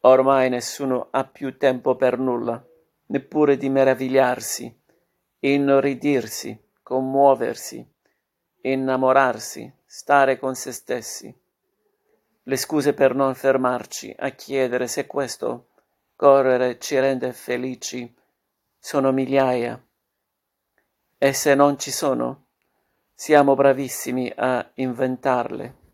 Ormai nessuno ha più tempo per nulla, neppure di meravigliarsi, inorridirsi, commuoversi, innamorarsi, stare con se stessi. Le scuse per non fermarci a chiedere se questo correre ci rende felici sono migliaia. E se non ci sono, siamo bravissimi a inventarle.